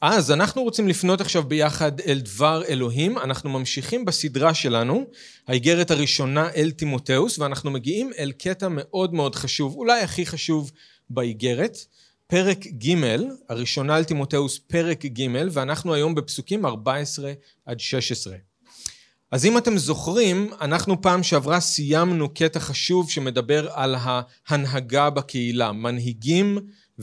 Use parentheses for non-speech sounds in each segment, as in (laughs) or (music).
אז אנחנו רוצים לפנות עכשיו ביחד אל דבר אלוהים, אנחנו ממשיכים בסדרה שלנו, האיגרת הראשונה אל תימותאוס, ואנחנו מגיעים אל קטע מאוד מאוד חשוב, אולי הכי חשוב באיגרת, פרק ג', הראשונה אל תימותאוס פרק ג', ואנחנו היום בפסוקים 14 עד 16. אז אם אתם זוכרים, אנחנו פעם שעברה סיימנו קטע חשוב שמדבר על ההנהגה בקהילה, מנהיגים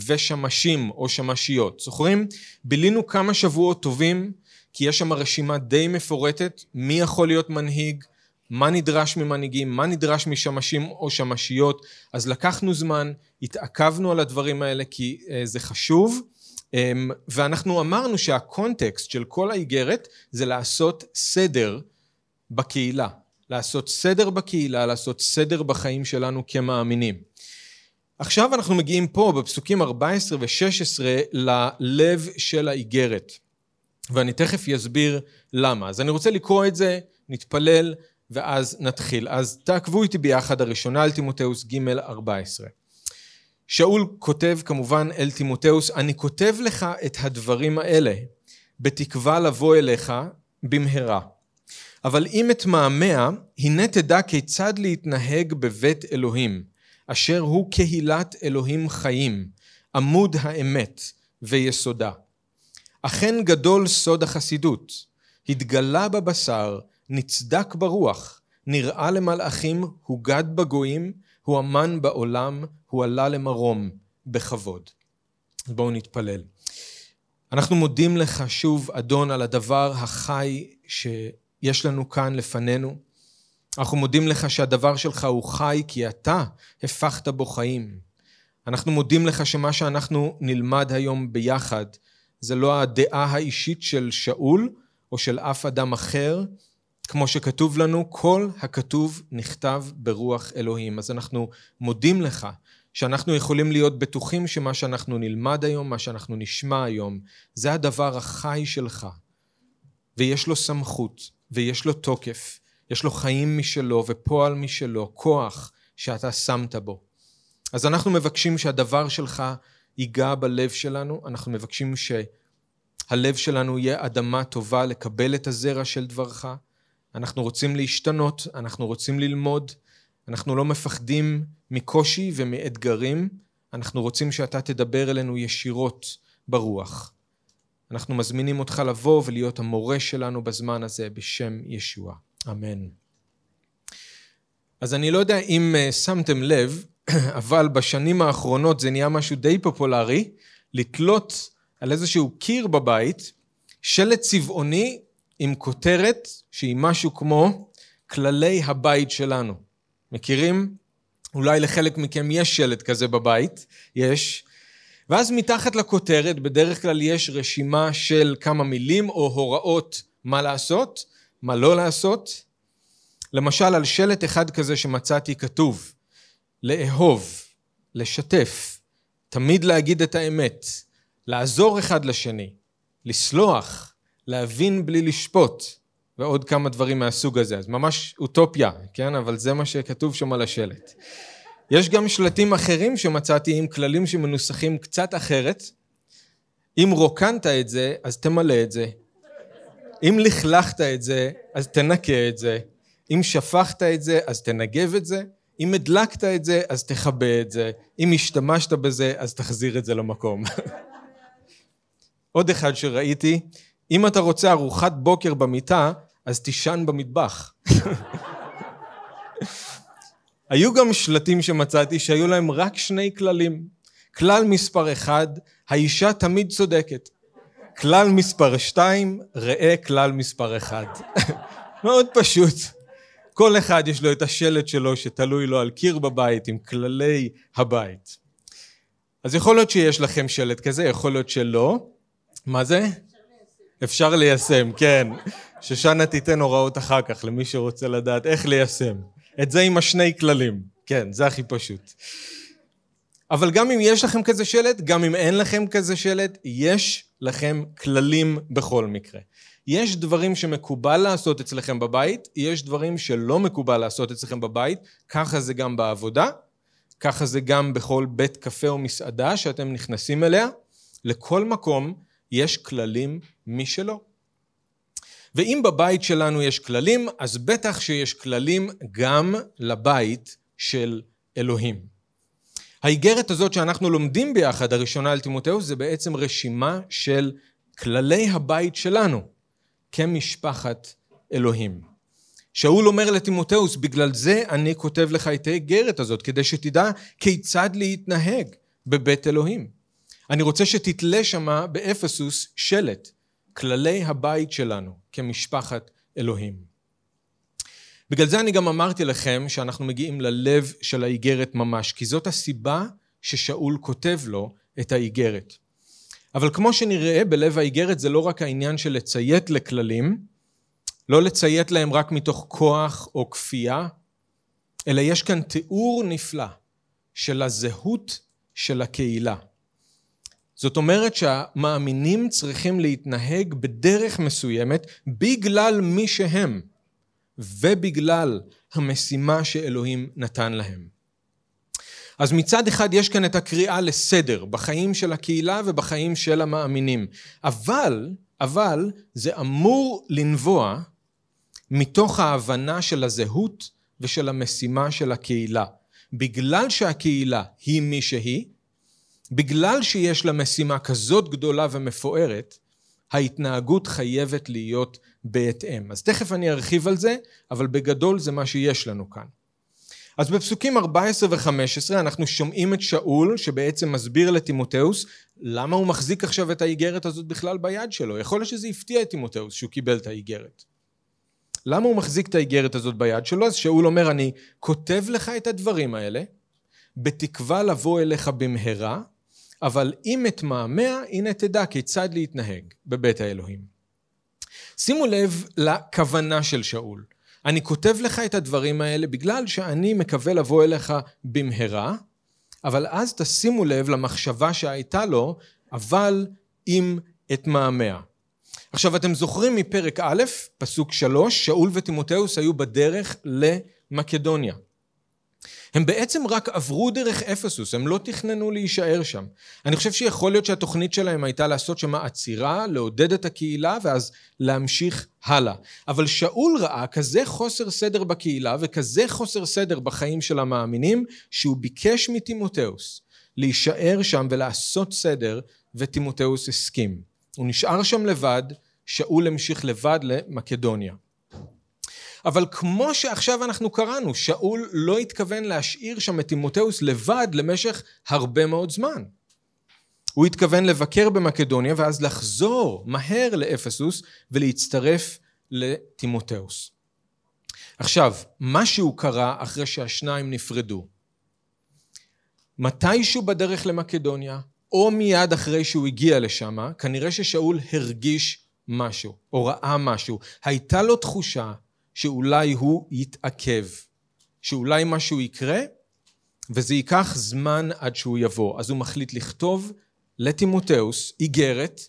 ושמשים או שמשיות. זוכרים? בילינו כמה שבועות טובים, כי יש שם רשימה די מפורטת, מי יכול להיות מנהיג, מה נדרש ממנהיגים, מה נדרש משמשים או שמשיות, אז לקחנו זמן, התעכבנו על הדברים האלה כי uh, זה חשוב, um, ואנחנו אמרנו שהקונטקסט של כל האיגרת זה לעשות סדר בקהילה, לעשות סדר בקהילה, לעשות סדר בחיים שלנו כמאמינים. עכשיו אנחנו מגיעים פה בפסוקים 14 ו-16 ללב של האיגרת, ואני תכף אסביר למה. אז אני רוצה לקרוא את זה, נתפלל ואז נתחיל. אז תעקבו איתי ביחד הראשונה על תימותאוס ג' 14. שאול כותב כמובן אל תימותאוס, אני כותב לך את הדברים האלה בתקווה לבוא אליך במהרה. אבל אם אתמהמה, הנה תדע כיצד להתנהג בבית אלוהים, אשר הוא קהילת אלוהים חיים, עמוד האמת ויסודה. אכן גדול סוד החסידות, התגלה בבשר, נצדק ברוח, נראה למלאכים, הוגד בגויים, הוא אמן בעולם, הוא עלה למרום בכבוד. בואו נתפלל. אנחנו מודים לך שוב, אדון, על הדבר החי שיש לנו כאן לפנינו. אנחנו מודים לך שהדבר שלך הוא חי כי אתה הפכת בו חיים. אנחנו מודים לך שמה שאנחנו נלמד היום ביחד זה לא הדעה האישית של שאול או של אף אדם אחר, כמו שכתוב לנו, כל הכתוב נכתב ברוח אלוהים. אז אנחנו מודים לך שאנחנו יכולים להיות בטוחים שמה שאנחנו נלמד היום, מה שאנחנו נשמע היום, זה הדבר החי שלך, ויש לו סמכות, ויש לו תוקף, יש לו חיים משלו ופועל משלו, כוח שאתה שמת בו. אז אנחנו מבקשים שהדבר שלך ייגע בלב שלנו, אנחנו מבקשים שהלב שלנו יהיה אדמה טובה לקבל את הזרע של דברך, אנחנו רוצים להשתנות, אנחנו רוצים ללמוד, אנחנו לא מפחדים מקושי ומאתגרים, אנחנו רוצים שאתה תדבר אלינו ישירות ברוח. אנחנו מזמינים אותך לבוא ולהיות המורה שלנו בזמן הזה בשם ישוע. אמן. אז אני לא יודע אם אה, שמתם לב, (clears throat) אבל בשנים האחרונות זה נהיה משהו די פופולרי, לתלות על איזשהו קיר בבית שלט צבעוני עם כותרת שהיא משהו כמו כללי הבית שלנו. מכירים? אולי לחלק מכם יש שלט כזה בבית, יש. ואז מתחת לכותרת בדרך כלל יש רשימה של כמה מילים או הוראות מה לעשות, מה לא לעשות. למשל על שלט אחד כזה שמצאתי כתוב לאהוב, לשתף, תמיד להגיד את האמת, לעזור אחד לשני, לסלוח, להבין בלי לשפוט, ועוד כמה דברים מהסוג הזה. אז ממש אוטופיה, כן? אבל זה מה שכתוב שם על השלט. יש גם שלטים אחרים שמצאתי עם כללים שמנוסחים קצת אחרת. אם רוקנת את זה, אז תמלא את זה. אם לכלכת את זה, אז תנקה את זה. אם שפכת את זה, אז תנגב את זה. אם הדלקת את זה, אז תכבה את זה. אם השתמשת בזה, אז תחזיר את זה למקום. (laughs) עוד אחד שראיתי, אם אתה רוצה ארוחת בוקר במיטה, אז תישן במטבח. (laughs) היו גם שלטים שמצאתי שהיו להם רק שני כללים. כלל מספר אחד, האישה תמיד צודקת. כלל מספר שתיים, ראה כלל מספר אחד. (laughs) מאוד פשוט. כל אחד יש לו את השלט שלו שתלוי לו על קיר בבית עם כללי הבית. אז יכול להיות שיש לכם שלט כזה, יכול להיות שלא. מה זה? אפשר ליישם, כן. שושנה תיתן הוראות אחר כך למי שרוצה לדעת איך ליישם. את זה עם השני כללים. כן, זה הכי פשוט. אבל גם אם יש לכם כזה שלט, גם אם אין לכם כזה שלט, יש לכם כללים בכל מקרה. יש דברים שמקובל לעשות אצלכם בבית, יש דברים שלא מקובל לעשות אצלכם בבית, ככה זה גם בעבודה, ככה זה גם בכל בית קפה או מסעדה שאתם נכנסים אליה. לכל מקום יש כללים משלו. ואם בבית שלנו יש כללים, אז בטח שיש כללים גם לבית של אלוהים. האיגרת הזאת שאנחנו לומדים ביחד, הראשונה על תימותאוס, זה בעצם רשימה של כללי הבית שלנו כמשפחת אלוהים. שאול אומר לתימותאוס, בגלל זה אני כותב לך את האיגרת הזאת, כדי שתדע כיצד להתנהג בבית אלוהים. אני רוצה שתתלה שמה באפסוס שלט, כללי הבית שלנו כמשפחת אלוהים. בגלל זה אני גם אמרתי לכם שאנחנו מגיעים ללב של האיגרת ממש, כי זאת הסיבה ששאול כותב לו את האיגרת. אבל כמו שנראה בלב האיגרת זה לא רק העניין של לציית לכללים, לא לציית להם רק מתוך כוח או כפייה, אלא יש כאן תיאור נפלא של הזהות של הקהילה. זאת אומרת שהמאמינים צריכים להתנהג בדרך מסוימת בגלל מי שהם ובגלל המשימה שאלוהים נתן להם. אז מצד אחד יש כאן את הקריאה לסדר בחיים של הקהילה ובחיים של המאמינים, אבל, אבל זה אמור לנבוע מתוך ההבנה של הזהות ושל המשימה של הקהילה. בגלל שהקהילה היא מי שהיא, בגלל שיש לה משימה כזאת גדולה ומפוארת, ההתנהגות חייבת להיות בהתאם. אז תכף אני ארחיב על זה, אבל בגדול זה מה שיש לנו כאן. אז בפסוקים 14 ו-15 אנחנו שומעים את שאול שבעצם מסביר לתימותאוס למה הוא מחזיק עכשיו את האיגרת הזאת בכלל ביד שלו. יכול להיות שזה הפתיע את תימותאוס שהוא קיבל את האיגרת. למה הוא מחזיק את האיגרת הזאת ביד שלו? אז שאול אומר, אני כותב לך את הדברים האלה, בתקווה לבוא אליך במהרה, אבל אם אתמהמה, הנה תדע כיצד להתנהג בבית האלוהים. שימו לב לכוונה של שאול. אני כותב לך את הדברים האלה בגלל שאני מקווה לבוא אליך במהרה, אבל אז תשימו לב למחשבה שהייתה לו, אבל אם אתמהמה. עכשיו אתם זוכרים מפרק א', פסוק שלוש, שאול ותימותאוס היו בדרך למקדוניה. הם בעצם רק עברו דרך אפסוס, הם לא תכננו להישאר שם. אני חושב שיכול להיות שהתוכנית שלהם הייתה לעשות שם עצירה, לעודד את הקהילה ואז להמשיך הלאה. אבל שאול ראה כזה חוסר סדר בקהילה וכזה חוסר סדר בחיים של המאמינים, שהוא ביקש מתימותאוס להישאר שם ולעשות סדר, ותימותאוס הסכים. הוא נשאר שם לבד, שאול המשיך לבד למקדוניה. אבל כמו שעכשיו אנחנו קראנו, שאול לא התכוון להשאיר שם את תימותאוס לבד למשך הרבה מאוד זמן. הוא התכוון לבקר במקדוניה ואז לחזור מהר לאפסוס ולהצטרף לתימותאוס. עכשיו, משהו קרה אחרי שהשניים נפרדו. מתישהו בדרך למקדוניה, או מיד אחרי שהוא הגיע לשם, כנראה ששאול הרגיש משהו, או ראה משהו. הייתה לו תחושה שאולי הוא יתעכב, שאולי משהו יקרה, וזה ייקח זמן עד שהוא יבוא. אז הוא מחליט לכתוב לתימותאוס איגרת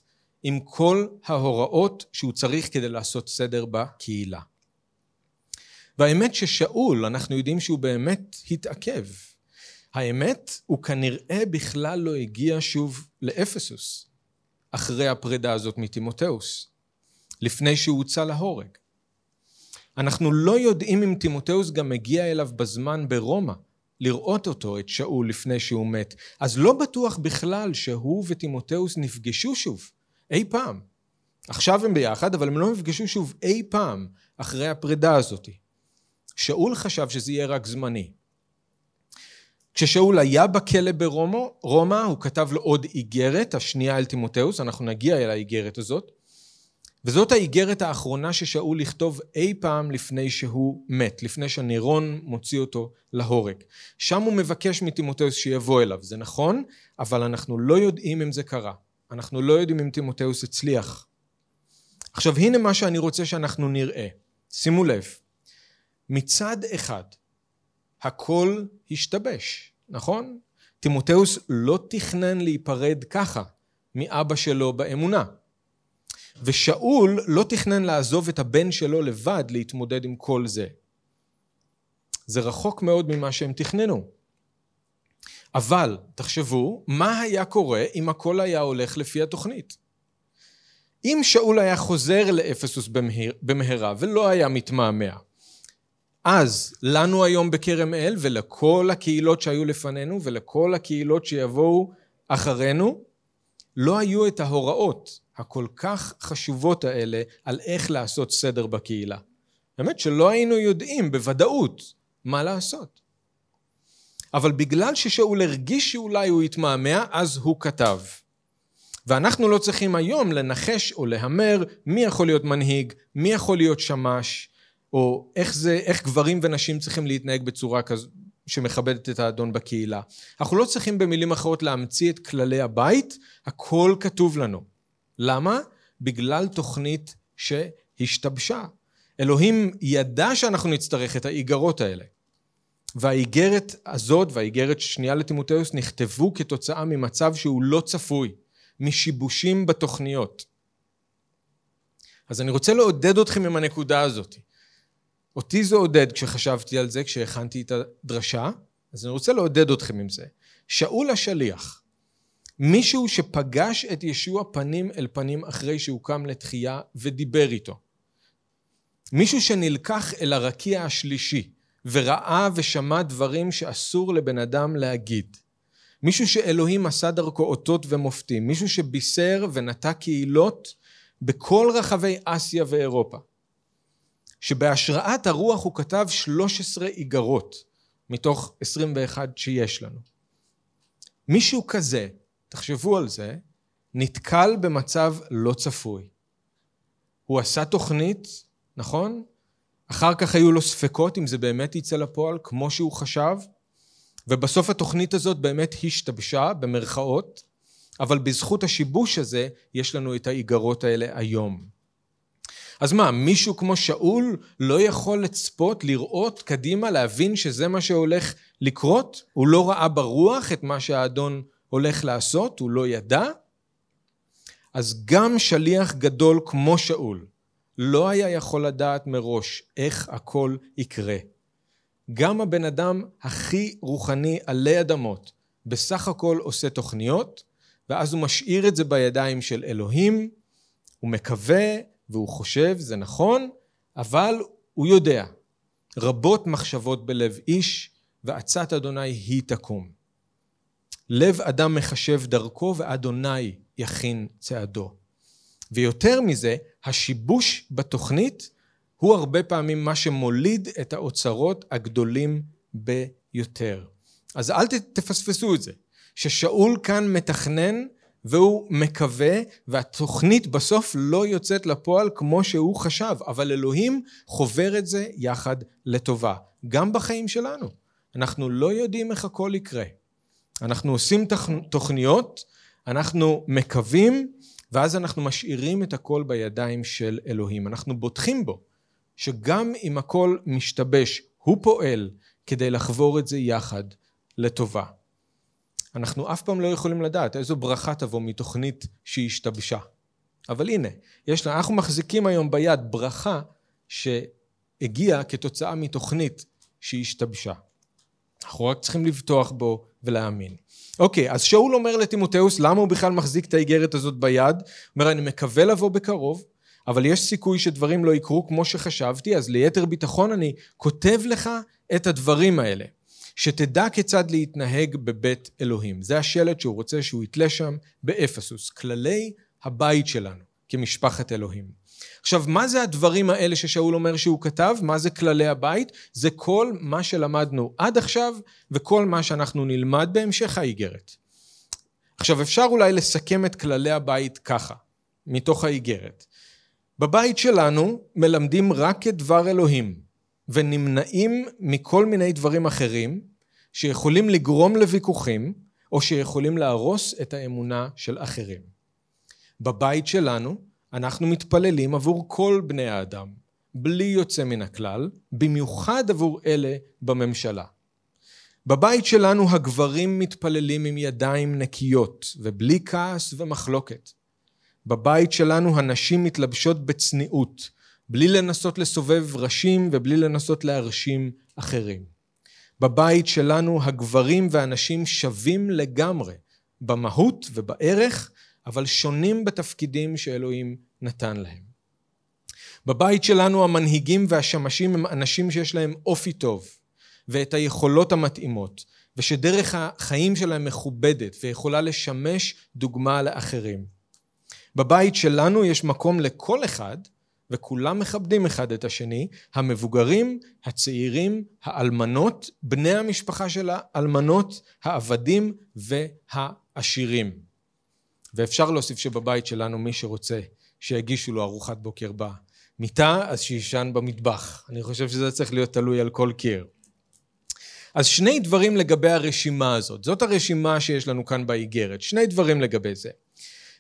עם כל ההוראות שהוא צריך כדי לעשות סדר בקהילה. והאמת ששאול, אנחנו יודעים שהוא באמת התעכב. האמת, הוא כנראה בכלל לא הגיע שוב לאפסוס, אחרי הפרידה הזאת מתימותאוס, לפני שהוא הוצא להורג. אנחנו לא יודעים אם תימותאוס גם מגיע אליו בזמן ברומא, לראות אותו, את שאול, לפני שהוא מת. אז לא בטוח בכלל שהוא ותימותאוס נפגשו שוב, אי פעם. עכשיו הם ביחד, אבל הם לא נפגשו שוב אי פעם אחרי הפרידה הזאת. שאול חשב שזה יהיה רק זמני. כששאול היה בכלא ברומא, הוא כתב לו עוד איגרת, השנייה אל תימותאוס, אנחנו נגיע אל האיגרת הזאת, וזאת האיגרת האחרונה ששאול לכתוב אי פעם לפני שהוא מת, לפני שנירון מוציא אותו להורג. שם הוא מבקש מתימותאוס שיבוא אליו, זה נכון, אבל אנחנו לא יודעים אם זה קרה. אנחנו לא יודעים אם תימותאוס הצליח. עכשיו הנה מה שאני רוצה שאנחנו נראה. שימו לב, מצד אחד הכל השתבש, נכון? תימותאוס לא תכנן להיפרד ככה מאבא שלו באמונה. ושאול לא תכנן לעזוב את הבן שלו לבד להתמודד עם כל זה. זה רחוק מאוד ממה שהם תכננו. אבל תחשבו, מה היה קורה אם הכל היה הולך לפי התוכנית? אם שאול היה חוזר לאפסוס במהרה ולא היה מתמהמה, אז לנו היום בכרם אל ולכל הקהילות שהיו לפנינו ולכל הקהילות שיבואו אחרינו, לא היו את ההוראות הכל כך חשובות האלה על איך לעשות סדר בקהילה. באמת שלא היינו יודעים בוודאות מה לעשות. אבל בגלל ששאול הרגיש שאולי הוא יתמהמה, אז הוא כתב. ואנחנו לא צריכים היום לנחש או להמר מי יכול להיות מנהיג, מי יכול להיות שמש, או איך זה, איך גברים ונשים צריכים להתנהג בצורה כזו שמכבדת את האדון בקהילה. אנחנו לא צריכים במילים אחרות להמציא את כללי הבית, הכל כתוב לנו. למה? בגלל תוכנית שהשתבשה. אלוהים ידע שאנחנו נצטרך את האיגרות האלה. והאיגרת הזאת והאיגרת שנייה לטימותאוס נכתבו כתוצאה ממצב שהוא לא צפוי, משיבושים בתוכניות. אז אני רוצה לעודד אתכם עם הנקודה הזאת. אותי זה עודד כשחשבתי על זה, כשהכנתי את הדרשה, אז אני רוצה לעודד אתכם עם זה. שאול השליח, מישהו שפגש את ישוע פנים אל פנים אחרי שהוא קם לתחייה ודיבר איתו. מישהו שנלקח אל הרקיע השלישי וראה ושמע דברים שאסור לבן אדם להגיד. מישהו שאלוהים עשה דרכו אותות ומופתים. מישהו שבישר ונטע קהילות בכל רחבי אסיה ואירופה. שבהשראת הרוח הוא כתב 13 איגרות מתוך 21 שיש לנו. מישהו כזה, תחשבו על זה, נתקל במצב לא צפוי. הוא עשה תוכנית, נכון? אחר כך היו לו ספקות אם זה באמת יצא לפועל כמו שהוא חשב, ובסוף התוכנית הזאת באמת השתבשה, במרכאות, אבל בזכות השיבוש הזה יש לנו את האיגרות האלה היום. אז מה, מישהו כמו שאול לא יכול לצפות, לראות קדימה, להבין שזה מה שהולך לקרות? הוא לא ראה ברוח את מה שהאדון הולך לעשות? הוא לא ידע? אז גם שליח גדול כמו שאול לא היה יכול לדעת מראש איך הכל יקרה. גם הבן אדם הכי רוחני עלי אדמות בסך הכל עושה תוכניות, ואז הוא משאיר את זה בידיים של אלוהים, הוא מקווה והוא חושב, זה נכון, אבל הוא יודע. רבות מחשבות בלב איש, ועצת אדוני היא תקום. לב אדם מחשב דרכו, ואדוני יכין צעדו. ויותר מזה, השיבוש בתוכנית הוא הרבה פעמים מה שמוליד את האוצרות הגדולים ביותר. אז אל תפספסו את זה, ששאול כאן מתכנן והוא מקווה, והתוכנית בסוף לא יוצאת לפועל כמו שהוא חשב, אבל אלוהים חובר את זה יחד לטובה, גם בחיים שלנו. אנחנו לא יודעים איך הכל יקרה. אנחנו עושים תוכניות, אנחנו מקווים, ואז אנחנו משאירים את הכל בידיים של אלוהים. אנחנו בוטחים בו, שגם אם הכל משתבש, הוא פועל כדי לחבור את זה יחד לטובה. אנחנו אף פעם לא יכולים לדעת איזו ברכה תבוא מתוכנית שהשתבשה. אבל הנה, יש לה, אנחנו מחזיקים היום ביד ברכה שהגיעה כתוצאה מתוכנית שהשתבשה. אנחנו רק צריכים לבטוח בו ולהאמין. אוקיי, אז שאול אומר לטימותאוס, למה הוא בכלל מחזיק את האיגרת הזאת ביד? הוא אומר, אני מקווה לבוא בקרוב, אבל יש סיכוי שדברים לא יקרו כמו שחשבתי, אז ליתר ביטחון אני כותב לך את הדברים האלה. שתדע כיצד להתנהג בבית אלוהים. זה השלט שהוא רוצה שהוא יתלה שם באפסוס, כללי הבית שלנו כמשפחת אלוהים. עכשיו, מה זה הדברים האלה ששאול אומר שהוא כתב? מה זה כללי הבית? זה כל מה שלמדנו עד עכשיו וכל מה שאנחנו נלמד בהמשך האיגרת. עכשיו, אפשר אולי לסכם את כללי הבית ככה, מתוך האיגרת. בבית שלנו מלמדים רק את דבר אלוהים. ונמנעים מכל מיני דברים אחרים שיכולים לגרום לוויכוחים או שיכולים להרוס את האמונה של אחרים. בבית שלנו אנחנו מתפללים עבור כל בני האדם, בלי יוצא מן הכלל, במיוחד עבור אלה בממשלה. בבית שלנו הגברים מתפללים עם ידיים נקיות ובלי כעס ומחלוקת. בבית שלנו הנשים מתלבשות בצניעות בלי לנסות לסובב ראשים ובלי לנסות להרשים אחרים. בבית שלנו הגברים והנשים שווים לגמרי במהות ובערך, אבל שונים בתפקידים שאלוהים נתן להם. בבית שלנו המנהיגים והשמשים הם אנשים שיש להם אופי טוב ואת היכולות המתאימות ושדרך החיים שלהם מכובדת ויכולה לשמש דוגמה לאחרים. בבית שלנו יש מקום לכל אחד וכולם מכבדים אחד את השני, המבוגרים, הצעירים, האלמנות, בני המשפחה של האלמנות, העבדים והעשירים. ואפשר להוסיף שבבית שלנו מי שרוצה שיגישו לו ארוחת בוקר במיטה, אז שישן במטבח. אני חושב שזה צריך להיות תלוי על כל קיר. אז שני דברים לגבי הרשימה הזאת. זאת הרשימה שיש לנו כאן באיגרת. שני דברים לגבי זה.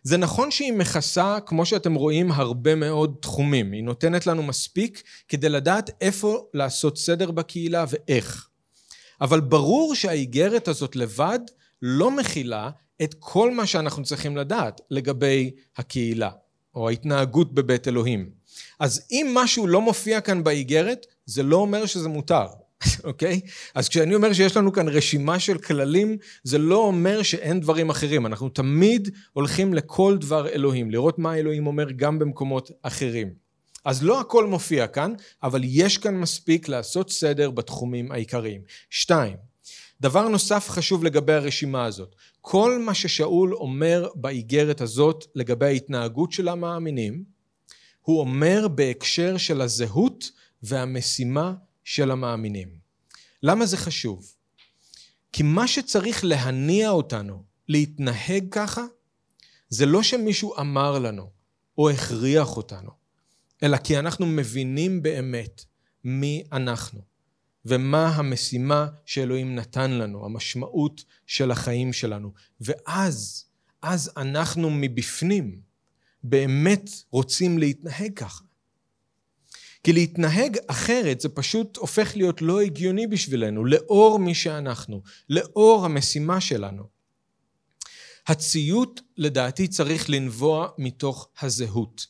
זה נכון שהיא מכסה, כמו שאתם רואים, הרבה מאוד תחומים. היא נותנת לנו מספיק כדי לדעת איפה לעשות סדר בקהילה ואיך. אבל ברור שהאיגרת הזאת לבד לא מכילה את כל מה שאנחנו צריכים לדעת לגבי הקהילה, או ההתנהגות בבית אלוהים. אז אם משהו לא מופיע כאן באיגרת, זה לא אומר שזה מותר. (laughs) אוקיי? okay? אז כשאני אומר שיש לנו כאן רשימה של כללים, זה לא אומר שאין דברים אחרים. אנחנו תמיד הולכים לכל דבר אלוהים, לראות מה אלוהים אומר גם במקומות אחרים. אז לא הכל מופיע כאן, אבל יש כאן מספיק לעשות סדר בתחומים העיקריים. שתיים, דבר נוסף חשוב לגבי הרשימה הזאת, כל מה ששאול אומר באיגרת הזאת לגבי ההתנהגות של המאמינים, הוא אומר בהקשר של הזהות והמשימה של המאמינים. למה זה חשוב? כי מה שצריך להניע אותנו להתנהג ככה, זה לא שמישהו אמר לנו או הכריח אותנו, אלא כי אנחנו מבינים באמת מי אנחנו ומה המשימה שאלוהים נתן לנו, המשמעות של החיים שלנו. ואז, אז אנחנו מבפנים באמת רוצים להתנהג ככה. כי להתנהג אחרת זה פשוט הופך להיות לא הגיוני בשבילנו, לאור מי שאנחנו, לאור המשימה שלנו. הציות לדעתי צריך לנבוע מתוך הזהות.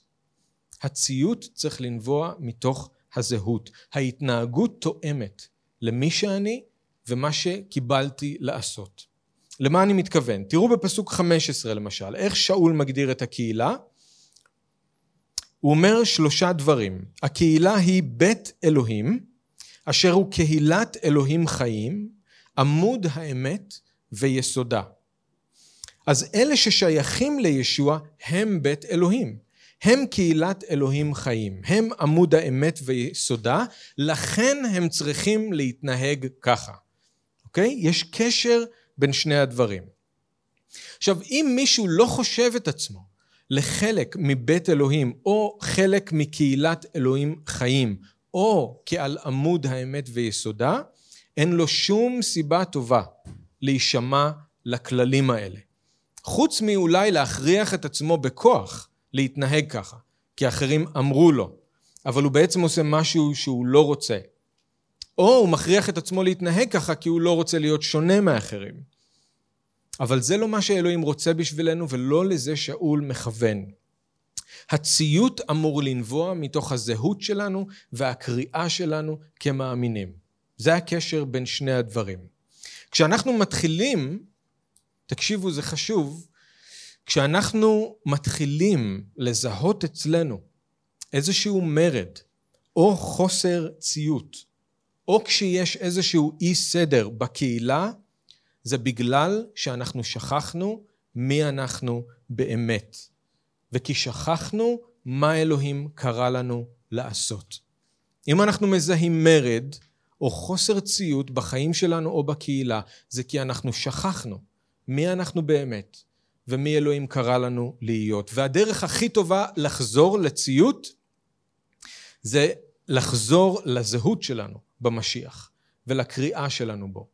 הציות צריך לנבוע מתוך הזהות. ההתנהגות תואמת למי שאני ומה שקיבלתי לעשות. למה אני מתכוון? תראו בפסוק 15 למשל, איך שאול מגדיר את הקהילה? הוא אומר שלושה דברים. הקהילה היא בית אלוהים, אשר הוא קהילת אלוהים חיים, עמוד האמת ויסודה. אז אלה ששייכים לישוע הם בית אלוהים. הם קהילת אלוהים חיים. הם עמוד האמת ויסודה, לכן הם צריכים להתנהג ככה. אוקיי? יש קשר בין שני הדברים. עכשיו, אם מישהו לא חושב את עצמו לחלק מבית אלוהים, או חלק מקהילת אלוהים חיים, או כעל עמוד האמת ויסודה, אין לו שום סיבה טובה להישמע לכללים האלה. חוץ מאולי להכריח את עצמו בכוח להתנהג ככה, כי אחרים אמרו לו, אבל הוא בעצם עושה משהו שהוא לא רוצה. או הוא מכריח את עצמו להתנהג ככה כי הוא לא רוצה להיות שונה מאחרים. אבל זה לא מה שאלוהים רוצה בשבילנו ולא לזה שאול מכוון. הציות אמור לנבוע מתוך הזהות שלנו והקריאה שלנו כמאמינים. זה הקשר בין שני הדברים. כשאנחנו מתחילים, תקשיבו זה חשוב, כשאנחנו מתחילים לזהות אצלנו איזשהו מרד או חוסר ציות, או כשיש איזשהו אי סדר בקהילה, זה בגלל שאנחנו שכחנו מי אנחנו באמת, וכי שכחנו מה אלוהים קרא לנו לעשות. אם אנחנו מזהים מרד או חוסר ציות בחיים שלנו או בקהילה, זה כי אנחנו שכחנו מי אנחנו באמת ומי אלוהים קרא לנו להיות. והדרך הכי טובה לחזור לציות זה לחזור לזהות שלנו במשיח ולקריאה שלנו בו.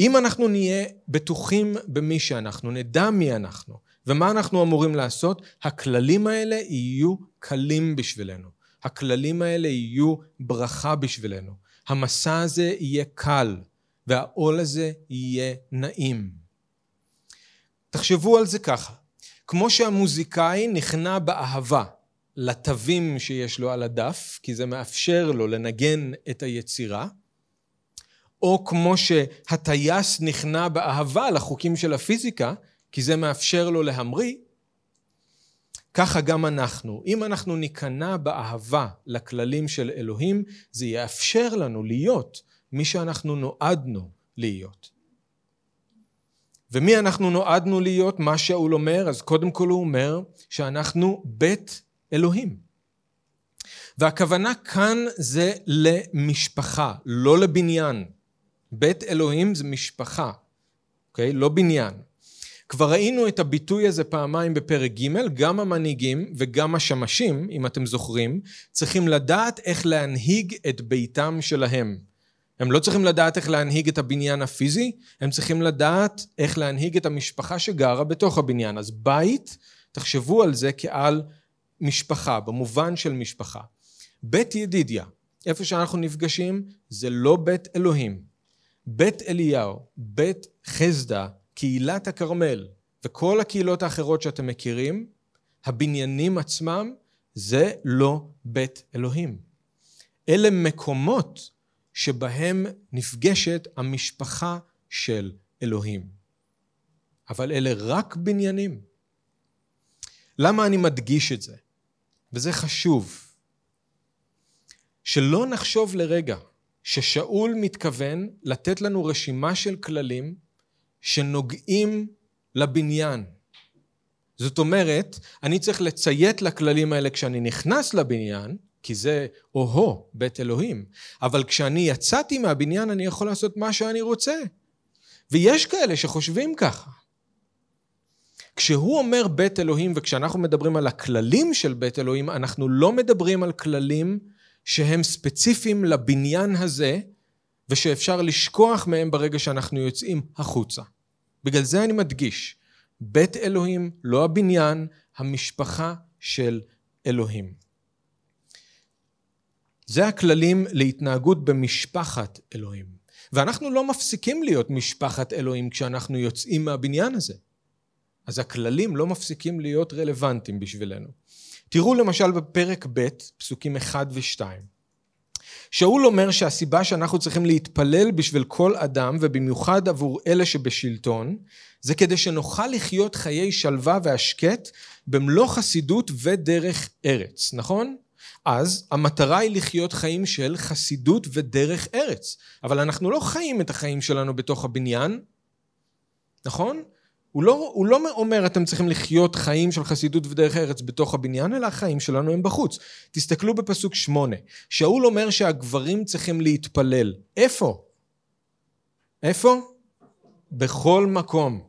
אם אנחנו נהיה בטוחים במי שאנחנו, נדע מי אנחנו ומה אנחנו אמורים לעשות, הכללים האלה יהיו קלים בשבילנו. הכללים האלה יהיו ברכה בשבילנו. המסע הזה יהיה קל והעול הזה יהיה נעים. תחשבו על זה ככה, כמו שהמוזיקאי נכנע באהבה לתווים שיש לו על הדף, כי זה מאפשר לו לנגן את היצירה, או כמו שהטייס נכנע באהבה לחוקים של הפיזיקה, כי זה מאפשר לו להמריא, ככה גם אנחנו. אם אנחנו ניכנע באהבה לכללים של אלוהים, זה יאפשר לנו להיות מי שאנחנו נועדנו להיות. ומי אנחנו נועדנו להיות? מה שאול אומר, אז קודם כל הוא אומר שאנחנו בית אלוהים. והכוונה כאן זה למשפחה, לא לבניין. בית אלוהים זה משפחה, אוקיי? לא בניין. כבר ראינו את הביטוי הזה פעמיים בפרק ג', גם המנהיגים וגם השמשים, אם אתם זוכרים, צריכים לדעת איך להנהיג את ביתם שלהם. הם לא צריכים לדעת איך להנהיג את הבניין הפיזי, הם צריכים לדעת איך להנהיג את המשפחה שגרה בתוך הבניין. אז בית, תחשבו על זה כעל משפחה, במובן של משפחה. בית ידידיה, איפה שאנחנו נפגשים, זה לא בית אלוהים. בית אליהו, בית חסדה, קהילת הכרמל וכל הקהילות האחרות שאתם מכירים, הבניינים עצמם זה לא בית אלוהים. אלה מקומות שבהם נפגשת המשפחה של אלוהים. אבל אלה רק בניינים. למה אני מדגיש את זה? וזה חשוב. שלא נחשוב לרגע ששאול מתכוון לתת לנו רשימה של כללים שנוגעים לבניין. זאת אומרת, אני צריך לציית לכללים האלה כשאני נכנס לבניין, כי זה או-הו, בית אלוהים. אבל כשאני יצאתי מהבניין אני יכול לעשות מה שאני רוצה. ויש כאלה שחושבים ככה. כשהוא אומר בית אלוהים וכשאנחנו מדברים על הכללים של בית אלוהים, אנחנו לא מדברים על כללים שהם ספציפיים לבניין הזה ושאפשר לשכוח מהם ברגע שאנחנו יוצאים החוצה. בגלל זה אני מדגיש, בית אלוהים, לא הבניין, המשפחה של אלוהים. זה הכללים להתנהגות במשפחת אלוהים. ואנחנו לא מפסיקים להיות משפחת אלוהים כשאנחנו יוצאים מהבניין הזה. אז הכללים לא מפסיקים להיות רלוונטיים בשבילנו. תראו למשל בפרק ב', פסוקים 1 ו-2. שאול אומר שהסיבה שאנחנו צריכים להתפלל בשביל כל אדם, ובמיוחד עבור אלה שבשלטון, זה כדי שנוכל לחיות חיי שלווה והשקט במלוא חסידות ודרך ארץ, נכון? אז המטרה היא לחיות חיים של חסידות ודרך ארץ. אבל אנחנו לא חיים את החיים שלנו בתוך הבניין, נכון? הוא לא, הוא לא אומר אתם צריכים לחיות חיים של חסידות ודרך ארץ בתוך הבניין, אלא החיים שלנו הם בחוץ. תסתכלו בפסוק שמונה. שאול אומר שהגברים צריכים להתפלל. איפה? איפה? בכל מקום.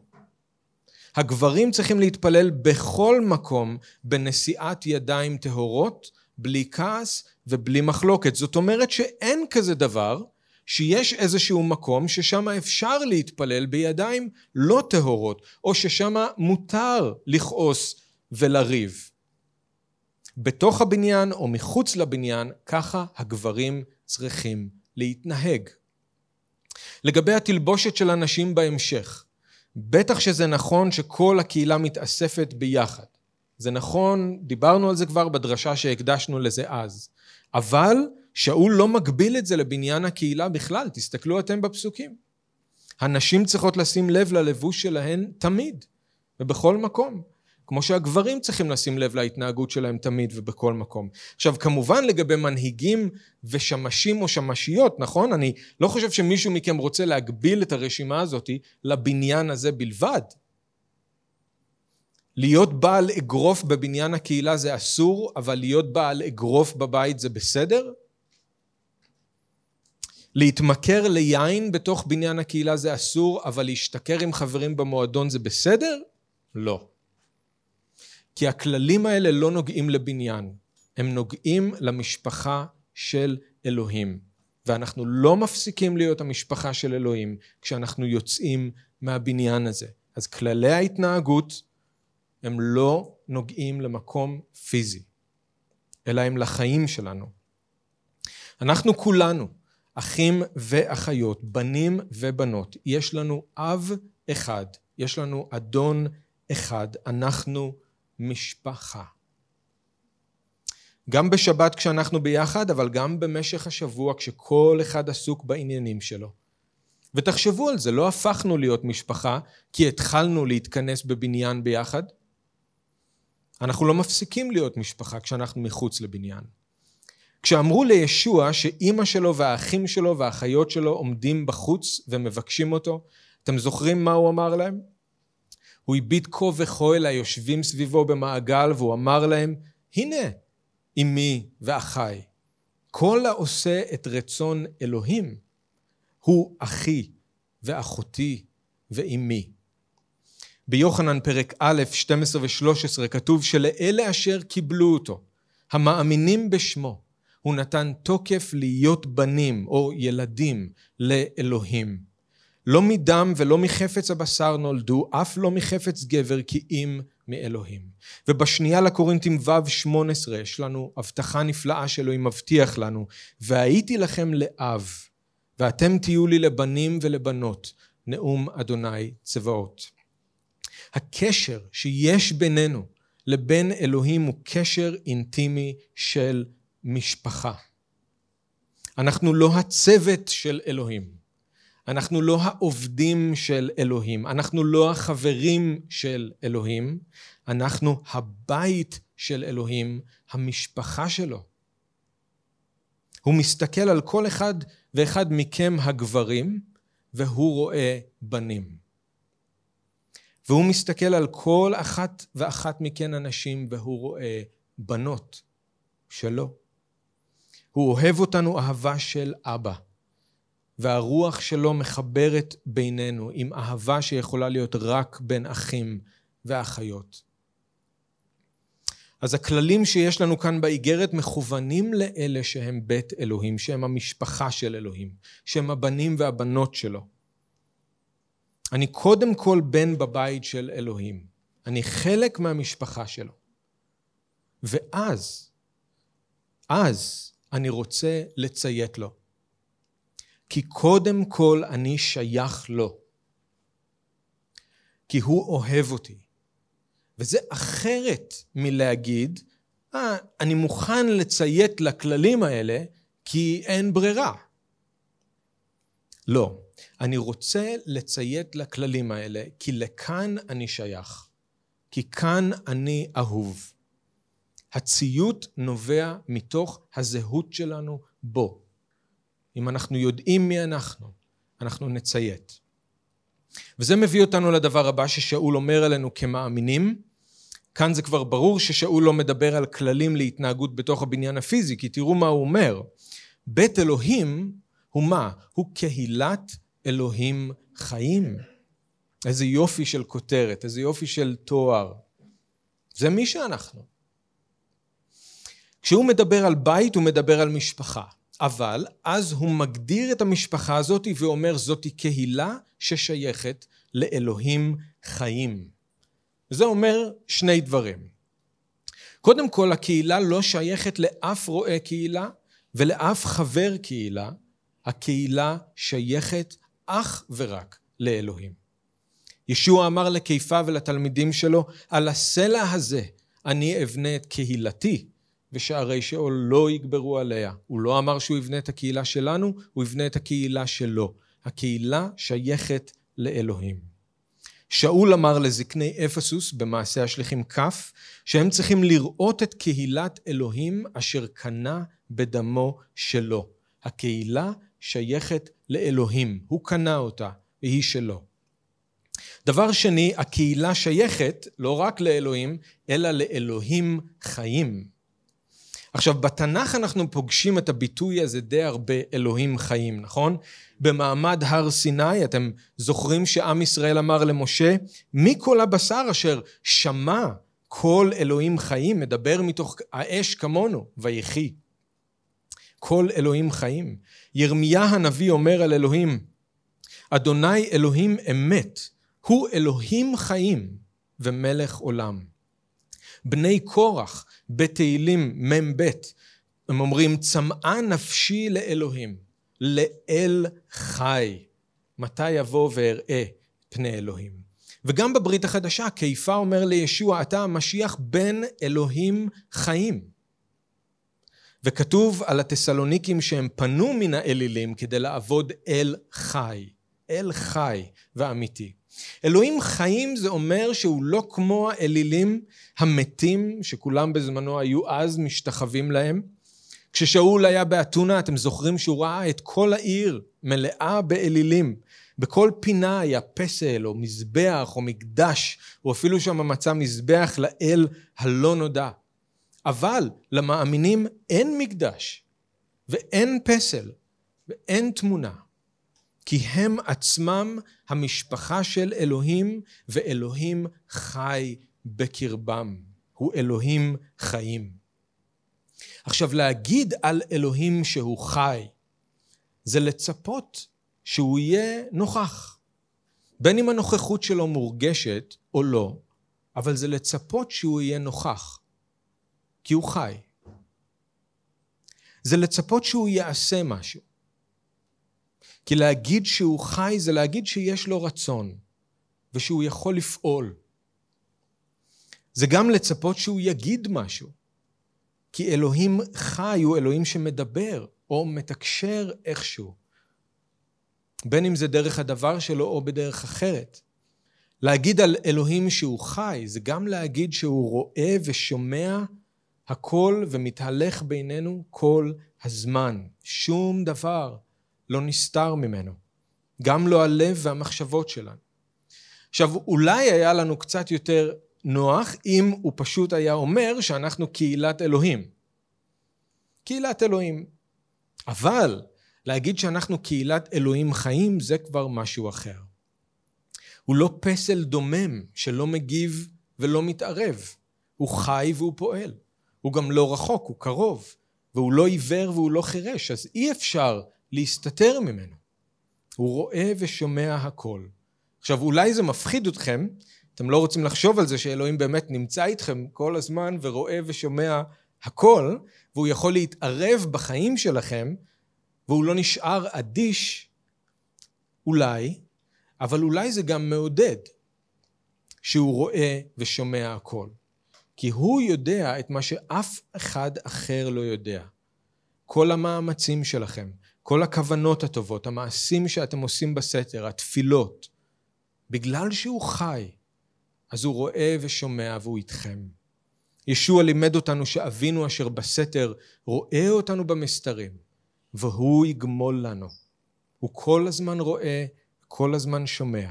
הגברים צריכים להתפלל בכל מקום בנשיאת ידיים טהורות, בלי כעס ובלי מחלוקת. זאת אומרת שאין כזה דבר שיש איזשהו מקום ששם אפשר להתפלל בידיים לא טהורות, או ששם מותר לכעוס ולריב. בתוך הבניין או מחוץ לבניין, ככה הגברים צריכים להתנהג. לגבי התלבושת של הנשים בהמשך, בטח שזה נכון שכל הקהילה מתאספת ביחד. זה נכון, דיברנו על זה כבר בדרשה שהקדשנו לזה אז. אבל שאול לא מגביל את זה לבניין הקהילה בכלל, תסתכלו אתם בפסוקים. הנשים צריכות לשים לב ללבוש שלהן תמיד ובכל מקום. כמו שהגברים צריכים לשים לב להתנהגות שלהם תמיד ובכל מקום. עכשיו כמובן לגבי מנהיגים ושמשים או שמשיות, נכון? אני לא חושב שמישהו מכם רוצה להגביל את הרשימה הזאת לבניין הזה בלבד. להיות בעל אגרוף בבניין הקהילה זה אסור, אבל להיות בעל אגרוף בבית זה בסדר? להתמכר ליין בתוך בניין הקהילה זה אסור, אבל להשתכר עם חברים במועדון זה בסדר? לא. כי הכללים האלה לא נוגעים לבניין, הם נוגעים למשפחה של אלוהים. ואנחנו לא מפסיקים להיות המשפחה של אלוהים כשאנחנו יוצאים מהבניין הזה. אז כללי ההתנהגות הם לא נוגעים למקום פיזי, אלא הם לחיים שלנו. אנחנו כולנו, אחים ואחיות, בנים ובנות, יש לנו אב אחד, יש לנו אדון אחד, אנחנו משפחה. גם בשבת כשאנחנו ביחד, אבל גם במשך השבוע כשכל אחד עסוק בעניינים שלו. ותחשבו על זה, לא הפכנו להיות משפחה כי התחלנו להתכנס בבניין ביחד, אנחנו לא מפסיקים להיות משפחה כשאנחנו מחוץ לבניין. כשאמרו לישוע שאימא שלו והאחים שלו והאחיות שלו עומדים בחוץ ומבקשים אותו, אתם זוכרים מה הוא אמר להם? הוא הביט כה וכה אל היושבים סביבו במעגל והוא אמר להם, הנה אמי ואחיי, כל העושה את רצון אלוהים הוא אחי ואחותי ואמי. ביוחנן פרק א', 12 ו-13 כתוב שלאלה אשר קיבלו אותו, המאמינים בשמו, הוא נתן תוקף להיות בנים או ילדים לאלוהים. לא מדם ולא מחפץ הבשר נולדו, אף לא מחפץ גבר, כי אם מאלוהים. ובשנייה לקורינתים ו' 18 יש לנו הבטחה נפלאה שאלוהים מבטיח לנו, והייתי לכם לאב, ואתם תהיו לי לבנים ולבנות, נאום אדוני צבאות. הקשר שיש בינינו לבין אלוהים הוא קשר אינטימי של משפחה. אנחנו לא הצוות של אלוהים. אנחנו לא העובדים של אלוהים. אנחנו לא החברים של אלוהים. אנחנו הבית של אלוהים, המשפחה שלו. הוא מסתכל על כל אחד ואחד מכם הגברים, והוא רואה בנים. והוא מסתכל על כל אחת ואחת מכן הנשים, והוא רואה בנות שלו. הוא אוהב אותנו אהבה של אבא, והרוח שלו מחברת בינינו עם אהבה שיכולה להיות רק בין אחים ואחיות. אז הכללים שיש לנו כאן באיגרת מכוונים לאלה שהם בית אלוהים, שהם המשפחה של אלוהים, שהם הבנים והבנות שלו. אני קודם כל בן בבית של אלוהים. אני חלק מהמשפחה שלו. ואז, אז אני רוצה לציית לו. כי קודם כל אני שייך לו. כי הוא אוהב אותי. וזה אחרת מלהגיד, אה, אני מוכן לציית לכללים האלה כי אין ברירה. לא, אני רוצה לציית לכללים האלה כי לכאן אני שייך, כי כאן אני אהוב. הציות נובע מתוך הזהות שלנו בו. אם אנחנו יודעים מי אנחנו, אנחנו נציית. וזה מביא אותנו לדבר הבא ששאול אומר עלינו כמאמינים. כאן זה כבר ברור ששאול לא מדבר על כללים להתנהגות בתוך הבניין הפיזי, כי תראו מה הוא אומר. בית אלוהים הוא מה? הוא קהילת אלוהים חיים. איזה יופי של כותרת, איזה יופי של תואר. זה מי שאנחנו. כשהוא מדבר על בית, הוא מדבר על משפחה. אבל אז הוא מגדיר את המשפחה הזאת ואומר זאתי קהילה ששייכת לאלוהים חיים. זה אומר שני דברים. קודם כל, הקהילה לא שייכת לאף רועה קהילה ולאף חבר קהילה, הקהילה שייכת אך ורק לאלוהים. ישוע אמר לקיפה ולתלמידים שלו, על הסלע הזה אני אבנה את קהילתי, ושערי שאול לא יגברו עליה. הוא לא אמר שהוא יבנה את הקהילה שלנו, הוא יבנה את הקהילה שלו. הקהילה שייכת לאלוהים. שאול אמר לזקני אפסוס במעשה השליחים כ', שהם צריכים לראות את קהילת אלוהים אשר קנה בדמו שלו. הקהילה שייכת לאלוהים, הוא קנה אותה, והיא שלו. דבר שני, הקהילה שייכת לא רק לאלוהים, אלא לאלוהים חיים. עכשיו, בתנ"ך אנחנו פוגשים את הביטוי הזה די הרבה אלוהים חיים, נכון? במעמד הר סיני, אתם זוכרים שעם ישראל אמר למשה, מי כל הבשר אשר שמע כל אלוהים חיים, מדבר מתוך האש כמונו, ויחי. כל אלוהים חיים. ירמיה הנביא אומר על אלוהים, אדוני אלוהים אמת, הוא אלוהים חיים ומלך עולם. בני קורח בתהילים מ"ב, הם אומרים, צמאה נפשי לאלוהים, לאל חי. מתי יבוא ואראה פני אלוהים? וגם בברית החדשה, קיפה אומר לישוע, אתה המשיח בן אלוהים חיים. וכתוב על התסלוניקים שהם פנו מן האלילים כדי לעבוד אל חי, אל חי ואמיתי. אלוהים חיים זה אומר שהוא לא כמו האלילים המתים שכולם בזמנו היו אז משתחווים להם. כששאול היה באתונה אתם זוכרים שהוא ראה את כל העיר מלאה באלילים. בכל פינה היה פסל או מזבח או מקדש, או אפילו שם מצא מזבח לאל הלא נודע. אבל למאמינים אין מקדש ואין פסל ואין תמונה. כי הם עצמם המשפחה של אלוהים, ואלוהים חי בקרבם. הוא אלוהים חיים. עכשיו, להגיד על אלוהים שהוא חי, זה לצפות שהוא יהיה נוכח. בין אם הנוכחות שלו מורגשת או לא, אבל זה לצפות שהוא יהיה נוכח, כי הוא חי. זה לצפות שהוא יעשה משהו. כי להגיד שהוא חי זה להגיד שיש לו רצון ושהוא יכול לפעול. זה גם לצפות שהוא יגיד משהו. כי אלוהים חי הוא אלוהים שמדבר או מתקשר איכשהו. בין אם זה דרך הדבר שלו או בדרך אחרת. להגיד על אלוהים שהוא חי זה גם להגיד שהוא רואה ושומע הכל ומתהלך בינינו כל הזמן. שום דבר לא נסתר ממנו, גם לא הלב והמחשבות שלנו. עכשיו, אולי היה לנו קצת יותר נוח אם הוא פשוט היה אומר שאנחנו קהילת אלוהים. קהילת אלוהים. אבל להגיד שאנחנו קהילת אלוהים חיים זה כבר משהו אחר. הוא לא פסל דומם שלא מגיב ולא מתערב. הוא חי והוא פועל. הוא גם לא רחוק, הוא קרוב. והוא לא עיוור והוא לא חירש, אז אי אפשר להסתתר ממנו. הוא רואה ושומע הכל. עכשיו, אולי זה מפחיד אתכם, אתם לא רוצים לחשוב על זה שאלוהים באמת נמצא איתכם כל הזמן ורואה ושומע הכל, והוא יכול להתערב בחיים שלכם, והוא לא נשאר אדיש, אולי, אבל אולי זה גם מעודד שהוא רואה ושומע הכל. כי הוא יודע את מה שאף אחד אחר לא יודע. כל המאמצים שלכם, כל הכוונות הטובות, המעשים שאתם עושים בסתר, התפילות, בגלל שהוא חי, אז הוא רואה ושומע והוא איתכם. ישוע לימד אותנו שאבינו אשר בסתר רואה אותנו במסתרים, והוא יגמול לנו. הוא כל הזמן רואה, כל הזמן שומע.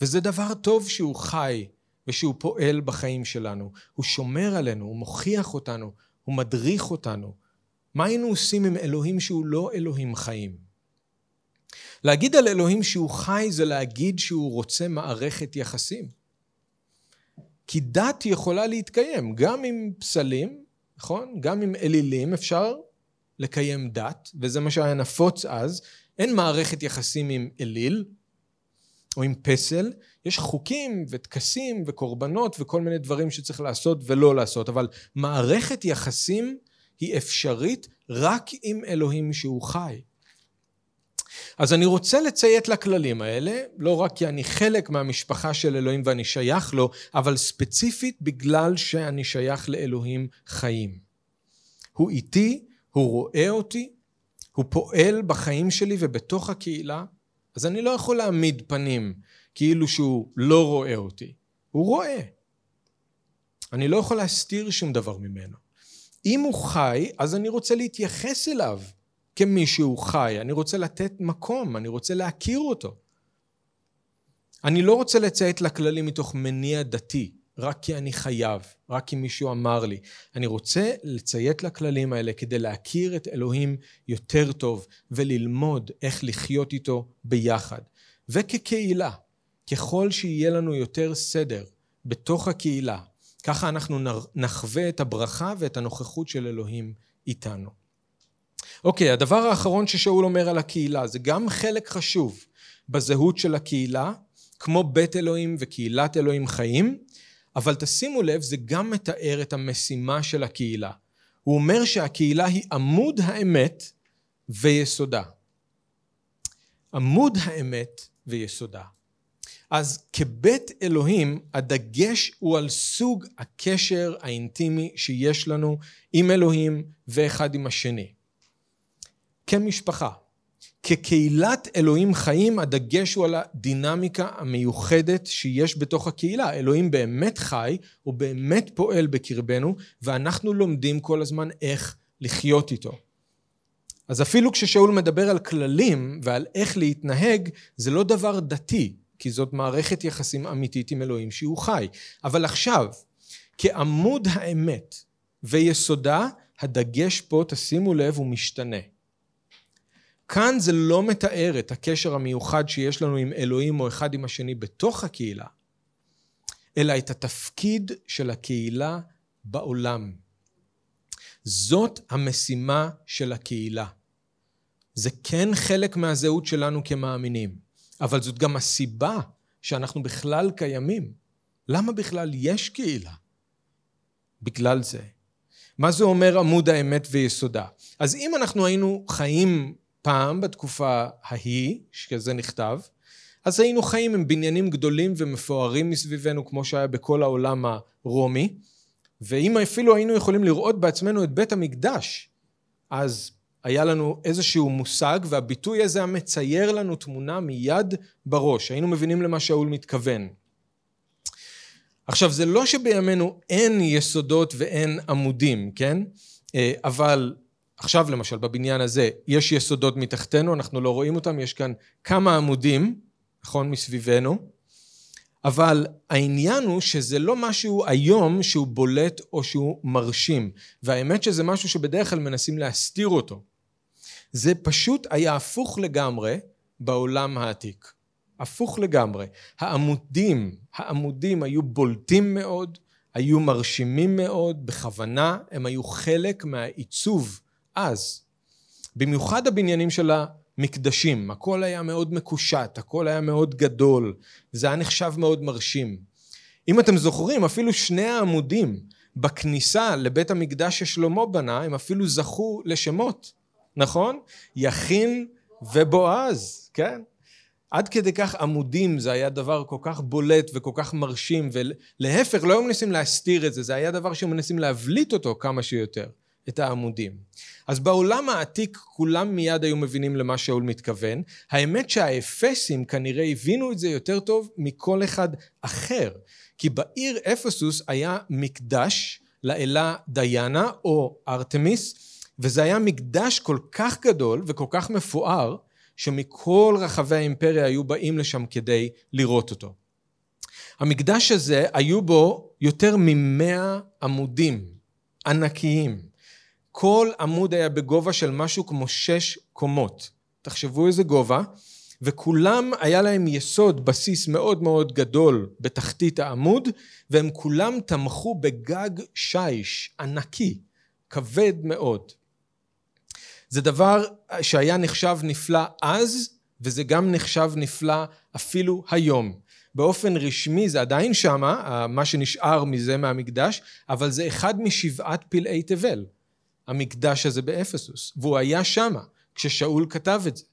וזה דבר טוב שהוא חי ושהוא פועל בחיים שלנו. הוא שומר עלינו, הוא מוכיח אותנו, הוא מדריך אותנו, מה היינו עושים עם אלוהים שהוא לא אלוהים חיים? להגיד על אלוהים שהוא חי זה להגיד שהוא רוצה מערכת יחסים. כי דת יכולה להתקיים, גם עם פסלים, נכון? גם עם אלילים אפשר לקיים דת, וזה מה שהיה נפוץ אז. אין מערכת יחסים עם אליל או עם פסל, יש חוקים וטקסים וקורבנות וכל מיני דברים שצריך לעשות ולא לעשות, אבל מערכת יחסים היא אפשרית רק עם אלוהים שהוא חי. אז אני רוצה לציית לכללים האלה, לא רק כי אני חלק מהמשפחה של אלוהים ואני שייך לו, אבל ספציפית בגלל שאני שייך לאלוהים חיים. הוא איתי, הוא רואה אותי, הוא פועל בחיים שלי ובתוך הקהילה, אז אני לא יכול להעמיד פנים כאילו שהוא לא רואה אותי. הוא רואה. אני לא יכול להסתיר שום דבר ממנו. אם הוא חי, אז אני רוצה להתייחס אליו כמי שהוא חי. אני רוצה לתת מקום, אני רוצה להכיר אותו. אני לא רוצה לציית לכללים מתוך מניע דתי, רק כי אני חייב, רק כי מישהו אמר לי. אני רוצה לציית לכללים האלה כדי להכיר את אלוהים יותר טוב וללמוד איך לחיות איתו ביחד. וכקהילה, ככל שיהיה לנו יותר סדר בתוך הקהילה, ככה אנחנו נחווה את הברכה ואת הנוכחות של אלוהים איתנו. אוקיי, הדבר האחרון ששאול אומר על הקהילה, זה גם חלק חשוב בזהות של הקהילה, כמו בית אלוהים וקהילת אלוהים חיים, אבל תשימו לב, זה גם מתאר את המשימה של הקהילה. הוא אומר שהקהילה היא עמוד האמת ויסודה. עמוד האמת ויסודה. אז כבית אלוהים, הדגש הוא על סוג הקשר האינטימי שיש לנו עם אלוהים ואחד עם השני. כמשפחה, כקהילת אלוהים חיים, הדגש הוא על הדינמיקה המיוחדת שיש בתוך הקהילה. אלוהים באמת חי, הוא באמת פועל בקרבנו, ואנחנו לומדים כל הזמן איך לחיות איתו. אז אפילו כששאול מדבר על כללים ועל איך להתנהג, זה לא דבר דתי, כי זאת מערכת יחסים אמיתית עם אלוהים שהוא חי. אבל עכשיו, כעמוד האמת ויסודה, הדגש פה, תשימו לב, הוא משתנה. כאן זה לא מתאר את הקשר המיוחד שיש לנו עם אלוהים או אחד עם השני בתוך הקהילה, אלא את התפקיד של הקהילה בעולם. זאת המשימה של הקהילה. זה כן חלק מהזהות שלנו כמאמינים, אבל זאת גם הסיבה שאנחנו בכלל קיימים. למה בכלל יש קהילה? בגלל זה. מה זה אומר עמוד האמת ויסודה? אז אם אנחנו היינו חיים פעם, בתקופה ההיא, שכזה נכתב, אז היינו חיים עם בניינים גדולים ומפוארים מסביבנו, כמו שהיה בכל העולם הרומי, ואם אפילו היינו יכולים לראות בעצמנו את בית המקדש, אז היה לנו איזשהו מושג, והביטוי הזה היה מצייר לנו תמונה מיד בראש. היינו מבינים למה שאול מתכוון. עכשיו, זה לא שבימינו אין יסודות ואין עמודים, כן? אה, אבל עכשיו למשל, בבניין הזה, יש יסודות מתחתנו, אנחנו לא רואים אותם, יש כאן כמה עמודים, נכון, מסביבנו, אבל העניין הוא שזה לא משהו היום שהוא בולט או שהוא מרשים, והאמת שזה משהו שבדרך כלל מנסים להסתיר אותו. זה פשוט היה הפוך לגמרי בעולם העתיק. הפוך לגמרי. העמודים, העמודים היו בולטים מאוד, היו מרשימים מאוד, בכוונה, הם היו חלק מהעיצוב אז. במיוחד הבניינים של המקדשים, הכל היה מאוד מקושט, הכל היה מאוד גדול, זה היה נחשב מאוד מרשים. אם אתם זוכרים, אפילו שני העמודים בכניסה לבית המקדש ששלמה בנה, הם אפילו זכו לשמות, נכון? יכין ובועז, כן? עד כדי כך עמודים זה היה דבר כל כך בולט וכל כך מרשים, ולהפך, לא היו מנסים להסתיר את זה, זה היה דבר שמנסים להבליט אותו כמה שיותר, את העמודים. אז בעולם העתיק כולם מיד היו מבינים למה שאול מתכוון. האמת שהאפסים כנראה הבינו את זה יותר טוב מכל אחד אחר. כי בעיר אפסוס היה מקדש לאלה דיאנה או ארתמיס, וזה היה מקדש כל כך גדול וכל כך מפואר, שמכל רחבי האימפריה היו באים לשם כדי לראות אותו. המקדש הזה היו בו יותר ממאה עמודים ענקיים. כל עמוד היה בגובה של משהו כמו שש קומות. תחשבו איזה גובה, וכולם היה להם יסוד, בסיס מאוד מאוד גדול בתחתית העמוד, והם כולם תמכו בגג שיש ענקי, כבד מאוד. זה דבר שהיה נחשב נפלא אז, וזה גם נחשב נפלא אפילו היום. באופן רשמי זה עדיין שמה, מה שנשאר מזה מהמקדש, אבל זה אחד משבעת פלאי תבל. המקדש הזה באפסוס, והוא היה שמה כששאול כתב את זה.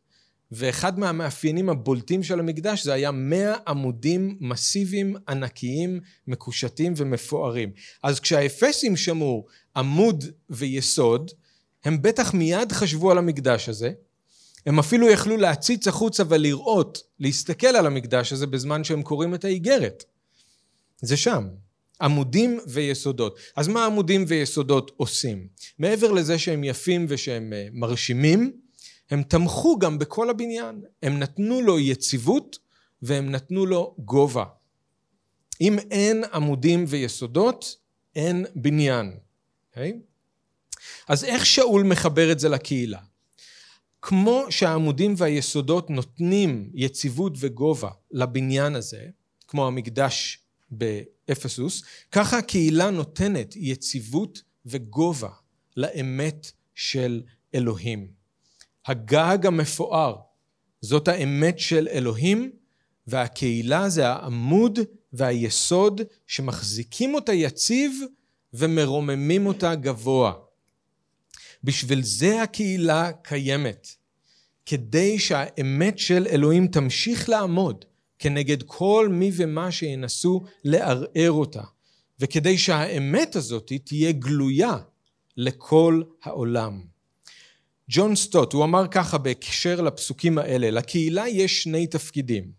ואחד מהמאפיינים הבולטים של המקדש זה היה מאה עמודים מסיביים, ענקיים, מקושטים ומפוארים. אז כשהאפסים שמעו עמוד ויסוד, הם בטח מיד חשבו על המקדש הזה. הם אפילו יכלו להציץ החוצה ולראות, להסתכל על המקדש הזה בזמן שהם קוראים את האיגרת. זה שם. עמודים ויסודות. אז מה עמודים ויסודות עושים? מעבר לזה שהם יפים ושהם אה, מרשימים, הם תמכו גם בכל הבניין. הם נתנו לו יציבות והם נתנו לו גובה. אם אין עמודים ויסודות, אין בניין. Okay? אוקיי? אז איך שאול מחבר את זה לקהילה? כמו שהעמודים והיסודות נותנים יציבות וגובה לבניין הזה, כמו המקדש באפסוס, ככה הקהילה נותנת יציבות וגובה לאמת של אלוהים. הגג המפואר זאת האמת של אלוהים והקהילה זה העמוד והיסוד שמחזיקים אותה יציב ומרוממים אותה גבוה. בשביל זה הקהילה קיימת, כדי שהאמת של אלוהים תמשיך לעמוד כנגד כל מי ומה שינסו לערער אותה, וכדי שהאמת הזאת תהיה גלויה לכל העולם. ג'ון סטוט, הוא אמר ככה בהקשר לפסוקים האלה, לקהילה יש שני תפקידים.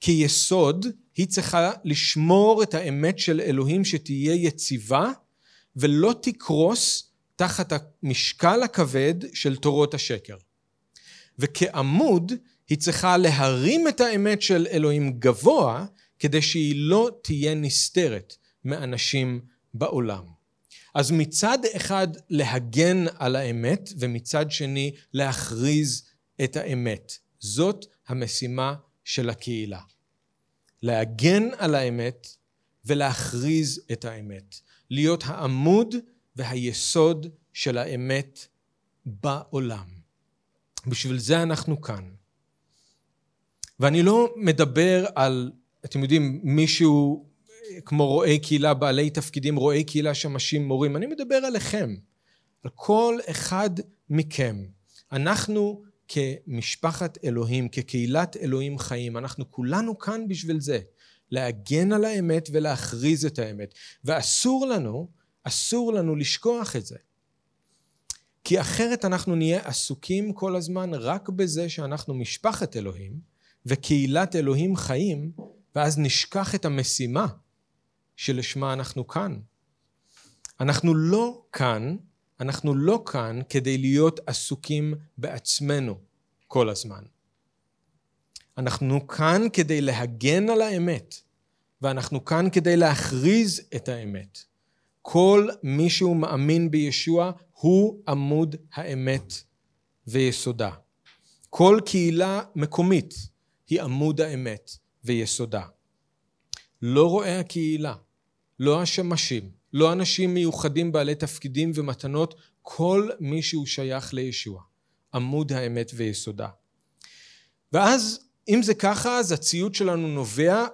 כיסוד, היא צריכה לשמור את האמת של אלוהים שתהיה יציבה ולא תקרוס תחת המשקל הכבד של תורות השקר. וכעמוד, היא צריכה להרים את האמת של אלוהים גבוה כדי שהיא לא תהיה נסתרת מאנשים בעולם. אז מצד אחד להגן על האמת ומצד שני להכריז את האמת. זאת המשימה של הקהילה. להגן על האמת ולהכריז את האמת. להיות העמוד והיסוד של האמת בעולם. בשביל זה אנחנו כאן. ואני לא מדבר על, אתם יודעים, מישהו כמו רואי קהילה, בעלי תפקידים, רואי קהילה, שמשים, מורים. אני מדבר עליכם, על כל אחד מכם. אנחנו כמשפחת אלוהים, כקהילת אלוהים חיים, אנחנו כולנו כאן בשביל זה. להגן על האמת ולהכריז את האמת. ואסור לנו, אסור לנו לשכוח את זה. כי אחרת אנחנו נהיה עסוקים כל הזמן רק בזה שאנחנו משפחת אלוהים וקהילת אלוהים חיים, ואז נשכח את המשימה שלשמה אנחנו כאן. אנחנו לא כאן, אנחנו לא כאן כדי להיות עסוקים בעצמנו כל הזמן. אנחנו כאן כדי להגן על האמת, ואנחנו כאן כדי להכריז את האמת. כל מי שהוא מאמין בישוע הוא עמוד האמת ויסודה. כל קהילה מקומית היא עמוד האמת ויסודה. לא רואי הקהילה, לא השמשים, לא אנשים מיוחדים בעלי תפקידים ומתנות, כל מי שהוא שייך לישוע. עמוד האמת ויסודה. ואז אם זה ככה אז הציות שלנו נובע